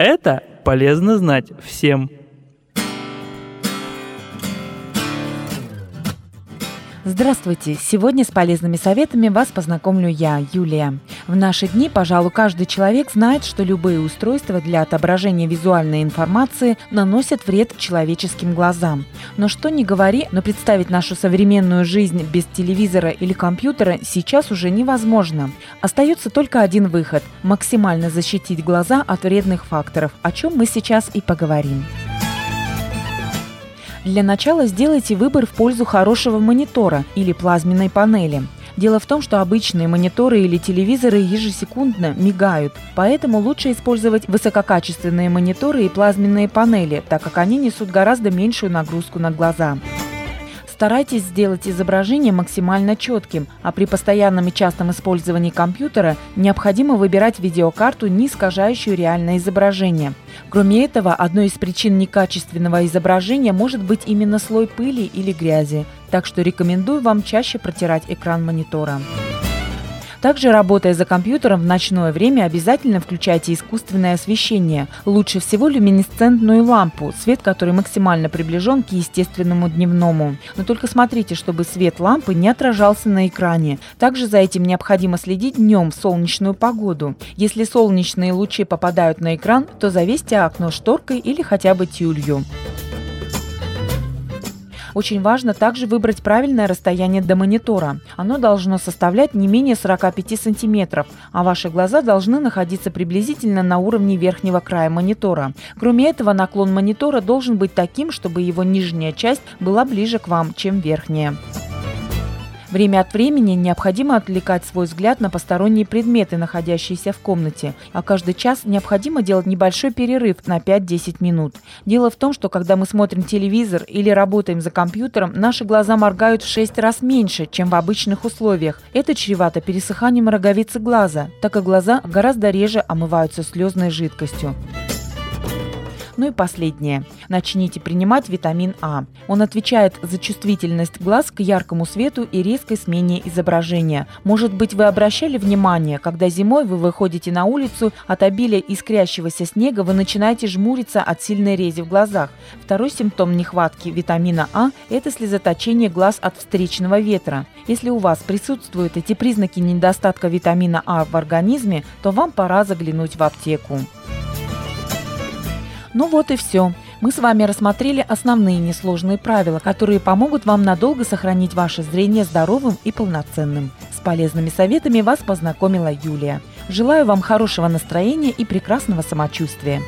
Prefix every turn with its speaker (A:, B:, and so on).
A: Это полезно знать всем.
B: Здравствуйте! Сегодня с полезными советами вас познакомлю я, Юлия. В наши дни, пожалуй, каждый человек знает, что любые устройства для отображения визуальной информации наносят вред человеческим глазам. Но что ни говори, но представить нашу современную жизнь без телевизора или компьютера сейчас уже невозможно. Остается только один выход – максимально защитить глаза от вредных факторов, о чем мы сейчас и поговорим. Для начала сделайте выбор в пользу хорошего монитора или плазменной панели. Дело в том, что обычные мониторы или телевизоры ежесекундно мигают, поэтому лучше использовать высококачественные мониторы и плазменные панели, так как они несут гораздо меньшую нагрузку на глаза. Старайтесь сделать изображение максимально четким, а при постоянном и частом использовании компьютера необходимо выбирать видеокарту, не искажающую реальное изображение. Кроме этого, одной из причин некачественного изображения может быть именно слой пыли или грязи, так что рекомендую вам чаще протирать экран монитора. Также, работая за компьютером в ночное время, обязательно включайте искусственное освещение. Лучше всего люминесцентную лампу, свет которой максимально приближен к естественному дневному. Но только смотрите, чтобы свет лампы не отражался на экране. Также за этим необходимо следить днем в солнечную погоду. Если солнечные лучи попадают на экран, то завесьте окно шторкой или хотя бы тюлью. Очень важно также выбрать правильное расстояние до монитора. Оно должно составлять не менее 45 сантиметров, а ваши глаза должны находиться приблизительно на уровне верхнего края монитора. Кроме этого, наклон монитора должен быть таким, чтобы его нижняя часть была ближе к вам, чем верхняя. Время от времени необходимо отвлекать свой взгляд на посторонние предметы, находящиеся в комнате, а каждый час необходимо делать небольшой перерыв на 5-10 минут. Дело в том, что когда мы смотрим телевизор или работаем за компьютером, наши глаза моргают в 6 раз меньше, чем в обычных условиях. Это чревато пересыханием роговицы глаза, так как глаза гораздо реже омываются слезной жидкостью. Ну и последнее. Начните принимать витамин А. Он отвечает за чувствительность глаз к яркому свету и резкой смене изображения. Может быть, вы обращали внимание, когда зимой вы выходите на улицу, от обилия искрящегося снега вы начинаете жмуриться от сильной рези в глазах. Второй симптом нехватки витамина А – это слезоточение глаз от встречного ветра. Если у вас присутствуют эти признаки недостатка витамина А в организме, то вам пора заглянуть в аптеку. Ну вот и все. Мы с вами рассмотрели основные несложные правила, которые помогут вам надолго сохранить ваше зрение здоровым и полноценным. С полезными советами вас познакомила Юлия. Желаю вам хорошего настроения и прекрасного самочувствия.